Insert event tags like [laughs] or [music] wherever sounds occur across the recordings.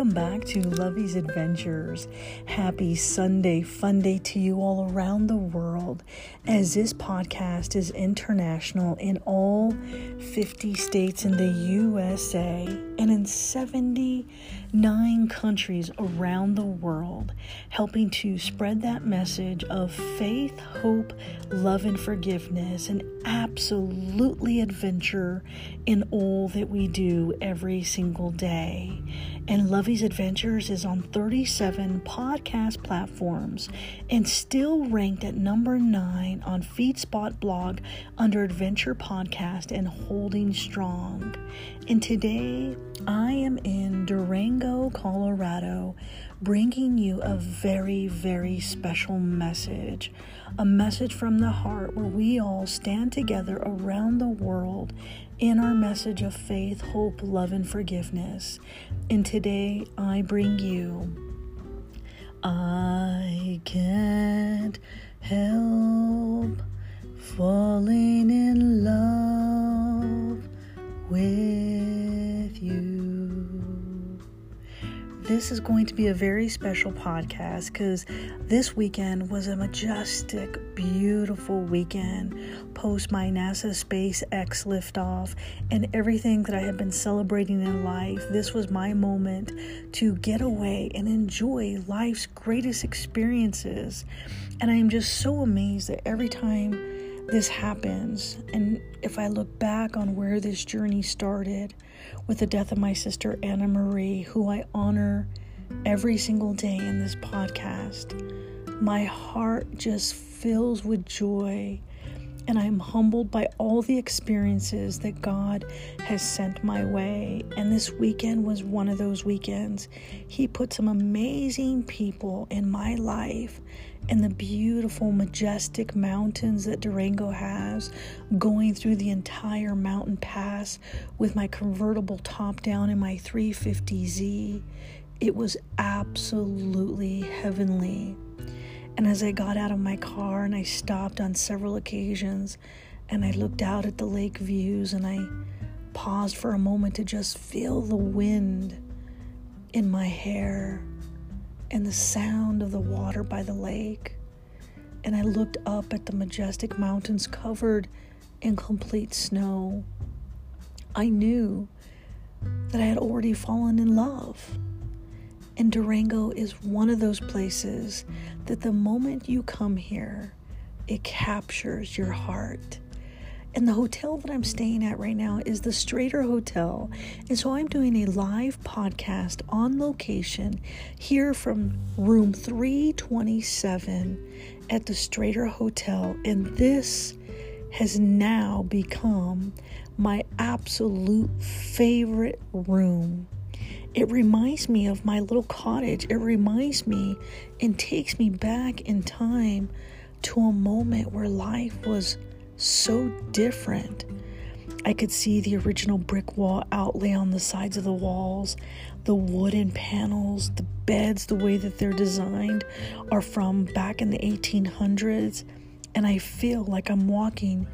welcome back to Lovey's Adventures. Happy Sunday, fun day to you all around the world, as this podcast is international in all 50 states in the USA and in 79 countries around the world, helping to spread that message of faith, hope, love, and forgiveness, and absolutely adventure in all that we do every single day. And Lovey's Adventures is on 37 podcast platforms and still ranked at number 9 on FeedSpot blog under Adventure Podcast and Holding Strong. And today I am in Durango, Colorado, bringing you a very, very special message. A message from the heart where we all stand together around the world in our message of faith, hope, love, and forgiveness. And today I bring you I can't help falling in love with you this is going to be a very special podcast because this weekend was a majestic, beautiful weekend post my NASA SpaceX liftoff and everything that I have been celebrating in life. This was my moment to get away and enjoy life's greatest experiences. And I am just so amazed that every time this happens, and if I look back on where this journey started with the death of my sister Anna Marie, who I honor every single day in this podcast, my heart just fills with joy. And I'm humbled by all the experiences that God has sent my way. And this weekend was one of those weekends. He put some amazing people in my life and the beautiful, majestic mountains that Durango has, going through the entire mountain pass with my convertible top down in my 350Z. It was absolutely heavenly. And as I got out of my car and I stopped on several occasions and I looked out at the lake views and I paused for a moment to just feel the wind in my hair and the sound of the water by the lake. And I looked up at the majestic mountains covered in complete snow. I knew that I had already fallen in love. And Durango is one of those places that the moment you come here, it captures your heart. And the hotel that I'm staying at right now is the Strater Hotel. And so I'm doing a live podcast on location here from room 327 at the Strater Hotel. And this has now become my absolute favorite room. It reminds me of my little cottage. It reminds me and takes me back in time to a moment where life was so different. I could see the original brick wall outlay on the sides of the walls, the wooden panels, the beds, the way that they're designed are from back in the 1800s. And I feel like I'm walking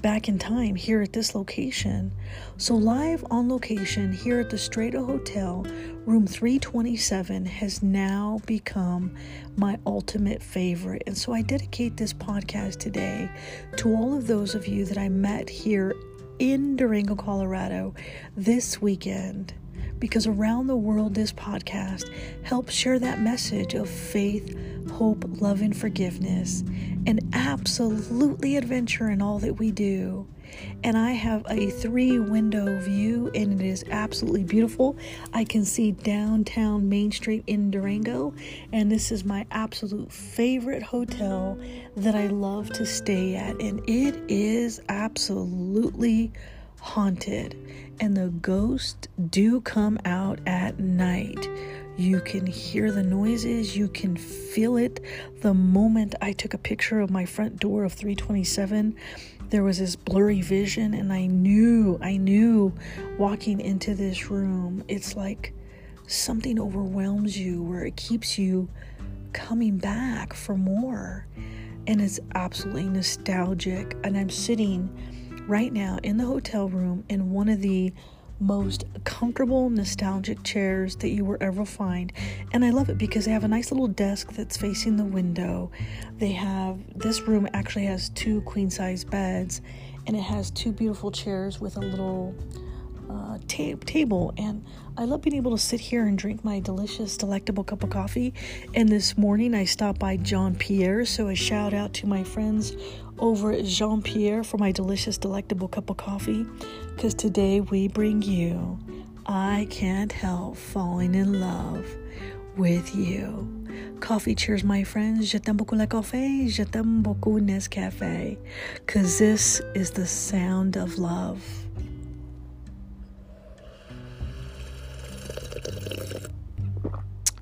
back in time here at this location. So, live on location here at the Strater Hotel, room 327 has now become my ultimate favorite. And so, I dedicate this podcast today to all of those of you that I met here in Durango, Colorado this weekend because around the world, this podcast helps share that message of faith, hope, love, and forgiveness, and absolutely adventure in all that we do. And I have a three window view, and it is absolutely beautiful. I can see downtown Main Street in Durango, and this is my absolute favorite hotel that I love to stay at, and it is absolutely haunted, and the ghosts do come out at night. You can hear the noises, you can feel it. The moment I took a picture of my front door of 327, there was this blurry vision, and I knew, I knew walking into this room, it's like something overwhelms you where it keeps you coming back for more. And it's absolutely nostalgic. And I'm sitting right now in the hotel room in one of the most comfortable, nostalgic chairs that you will ever find. And I love it because they have a nice little desk that's facing the window. They have this room actually has two queen size beds and it has two beautiful chairs with a little uh, ta- table. And I love being able to sit here and drink my delicious, delectable cup of coffee. And this morning I stopped by Jean Pierre, so a shout out to my friends over at Jean Pierre for my delicious, delectable cup of coffee. Because today we bring you I Can't Help Falling in Love with You. Coffee cheers, my friends. Je t'aime beaucoup le café. Je t'aime beaucoup Nescafe. Because this is the sound of love.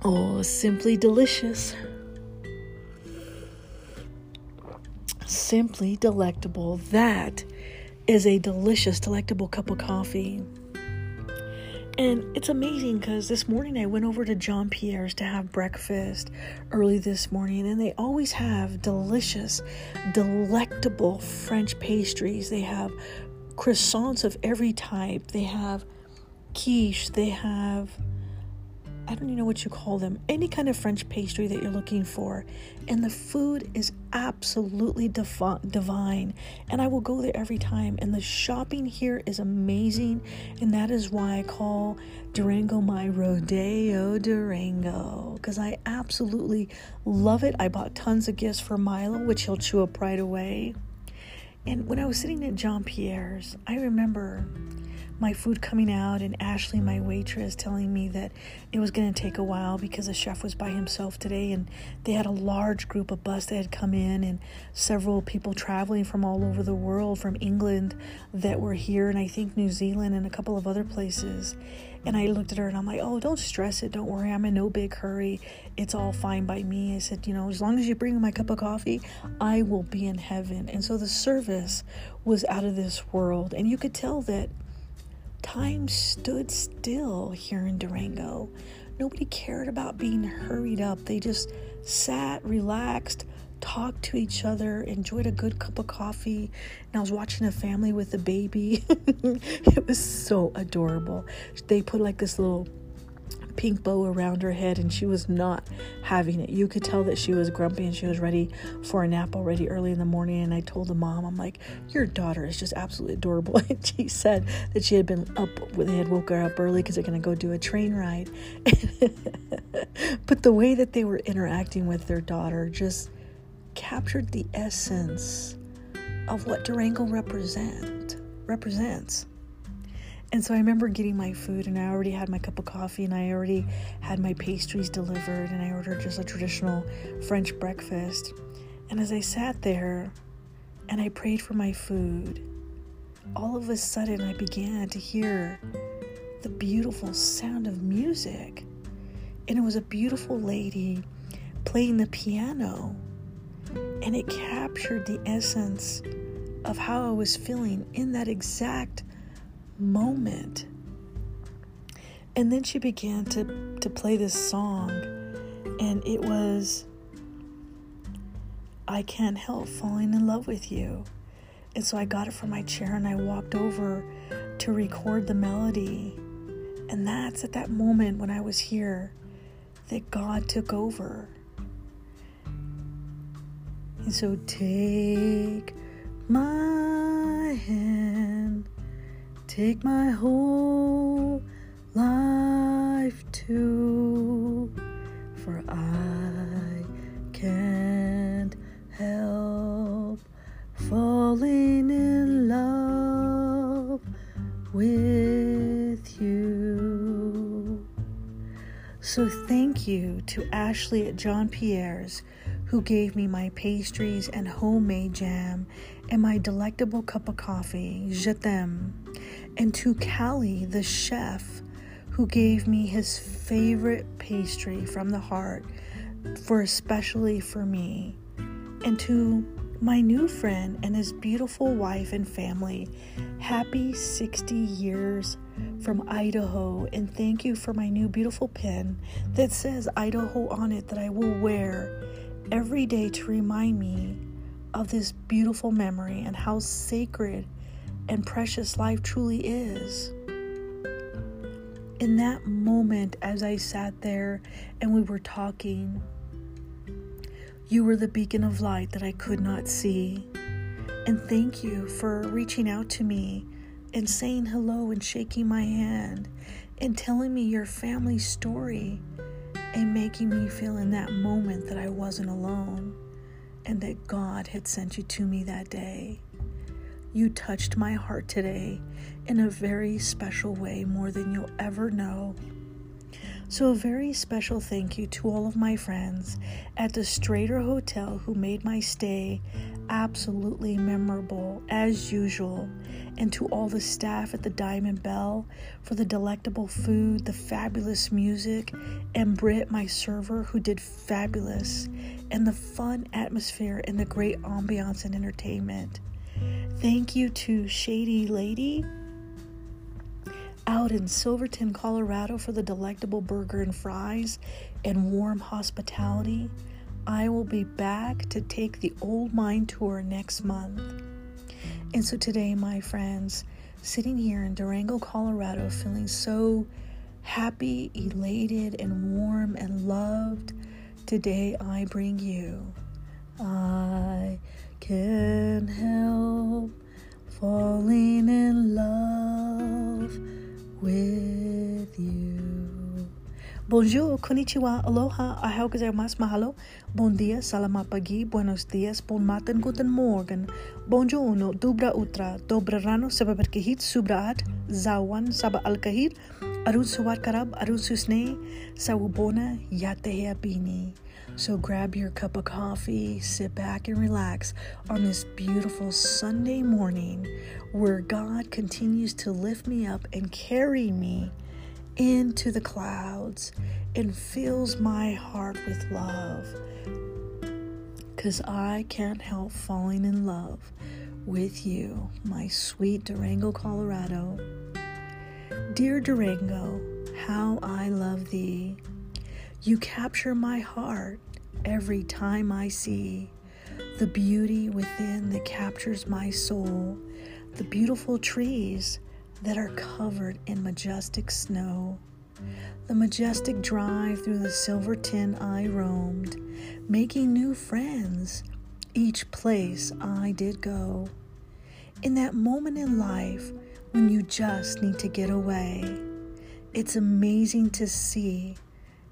Oh, simply delicious. Simply delectable. That is a delicious, delectable cup of coffee. And it's amazing because this morning I went over to Jean Pierre's to have breakfast early this morning, and they always have delicious, delectable French pastries. They have croissants of every type, they have quiche, they have I don't even know what you call them, any kind of French pastry that you're looking for. And the food is absolutely defi- divine. And I will go there every time. And the shopping here is amazing. And that is why I call Durango my Rodeo Durango. Because I absolutely love it. I bought tons of gifts for Milo, which he'll chew up right away. And when I was sitting at Jean Pierre's, I remember my food coming out and Ashley, my waitress, telling me that it was going to take a while because the chef was by himself today and they had a large group of bus that had come in and several people traveling from all over the world from England that were here and I think New Zealand and a couple of other places. And I looked at her and I'm like, oh, don't stress it. Don't worry. I'm in no big hurry. It's all fine by me. I said, you know, as long as you bring my cup of coffee, I will be in heaven. And so the service was out of this world. And you could tell that time stood still here in Durango. Nobody cared about being hurried up. They just sat, relaxed, talked to each other, enjoyed a good cup of coffee. And I was watching a family with a baby. [laughs] it was so adorable. They put like this little pink bow around her head and she was not having it. You could tell that she was grumpy and she was ready for a nap already early in the morning. And I told the mom, I'm like, Your daughter is just absolutely adorable. [laughs] And she said that she had been up, they had woke her up early because they're going to go do a train ride. [laughs] but the way that they were interacting with their daughter just captured the essence of what Durango represent represents. And so I remember getting my food, and I already had my cup of coffee, and I already had my pastries delivered, and I ordered just a traditional French breakfast. And as I sat there and I prayed for my food, all of a sudden I began to hear the beautiful sound of music. And it was a beautiful lady playing the piano. And it captured the essence of how I was feeling in that exact moment. And then she began to, to play this song, and it was I Can't Help Falling in Love with You. And so I got it from my chair and I walked over to record the melody. And that's at that moment when I was here that God took over. And so take take my whole life too, for I can't help falling in love with you. So, thank you to Ashley at Jean Pierre's who gave me my pastries and homemade jam and my delectable cup of coffee. Je t'aime and to Callie, the chef, who gave me his favorite pastry from the heart for especially for me, and to my new friend and his beautiful wife and family. Happy 60 years from Idaho, and thank you for my new beautiful pin that says Idaho on it that I will wear every day to remind me of this beautiful memory and how sacred and precious life truly is. In that moment, as I sat there and we were talking, you were the beacon of light that I could not see. And thank you for reaching out to me and saying hello and shaking my hand and telling me your family story and making me feel in that moment that I wasn't alone and that God had sent you to me that day. You touched my heart today in a very special way, more than you'll ever know. So, a very special thank you to all of my friends at the Strater Hotel who made my stay absolutely memorable as usual, and to all the staff at the Diamond Belle for the delectable food, the fabulous music, and Britt, my server, who did fabulous, and the fun atmosphere and the great ambiance and entertainment. Thank you to Shady Lady out in Silverton, Colorado for the delectable burger and fries and warm hospitality. I will be back to take the old mine tour next month. And so today, my friends, sitting here in Durango, Colorado, feeling so happy, elated, and warm and loved, today I bring you. I can't help falling in love with you. Bonjour, konnichiwa, aloha, ahau gozaimasu, mahalo, bon dia, salamat pagi, buenos dias, bon matin, guten morgen, bonjourno, dubra utra, dobra rano, sababarkihit, subraat, zawan, saba alkahir, arun suwat karab, arun susne, sawubona, yatehea bini. So grab your cup of coffee, sit back and relax on this beautiful Sunday morning where God continues to lift me up and carry me into the clouds and fills my heart with love. Because I can't help falling in love with you, my sweet Durango, Colorado. Dear Durango, how I love thee. You capture my heart every time I see the beauty within that captures my soul, the beautiful trees that are covered in majestic snow, the majestic drive through the Silverton I roamed, making new friends each place I did go. In that moment in life when you just need to get away, it's amazing to see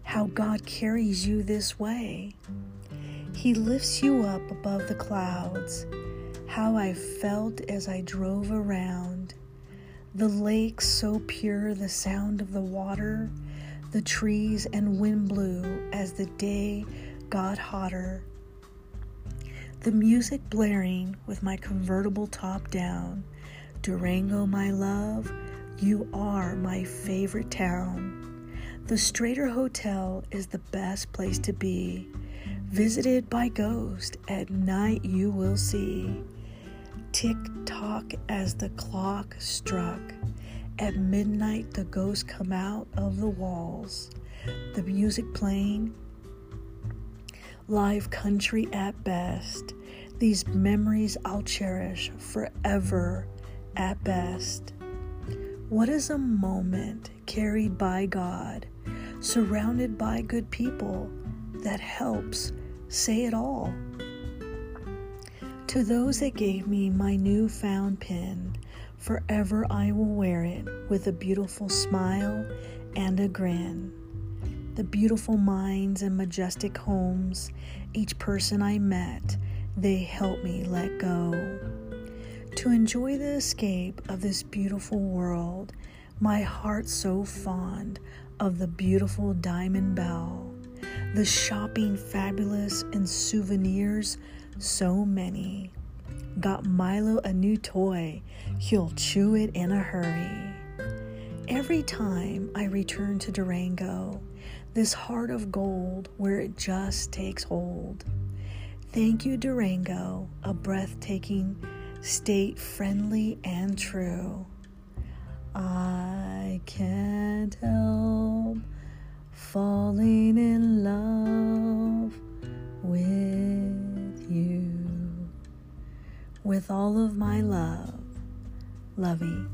how God carries you this way. He lifts you up above the clouds. How I felt as I drove around. The lake so pure, the sound of the water, the trees and wind blew as the day got hotter. The music blaring with my convertible top down. Durango, my love, you are my favorite town. The Strater Hotel is the best place to be. Visited by ghosts at night, you will see. Tick tock as the clock struck. At midnight, the ghosts come out of the walls. The music playing. Live country at best. These memories I'll cherish forever at best. What is a moment carried by God? surrounded by good people that helps say it all. To those that gave me my newfound pen, forever I will wear it with a beautiful smile and a grin. The beautiful minds and majestic homes, each person I met, they helped me let go. To enjoy the escape of this beautiful world, my heart so fond of the beautiful Diamond Belle, the shopping fabulous and souvenirs so many. Got Milo a new toy, he'll chew it in a hurry. Every time I return to Durango, this heart of gold where it just takes hold. Thank you, Durango, a breathtaking state, friendly and true. I can't help falling in love with you. With all of my love, Lovey.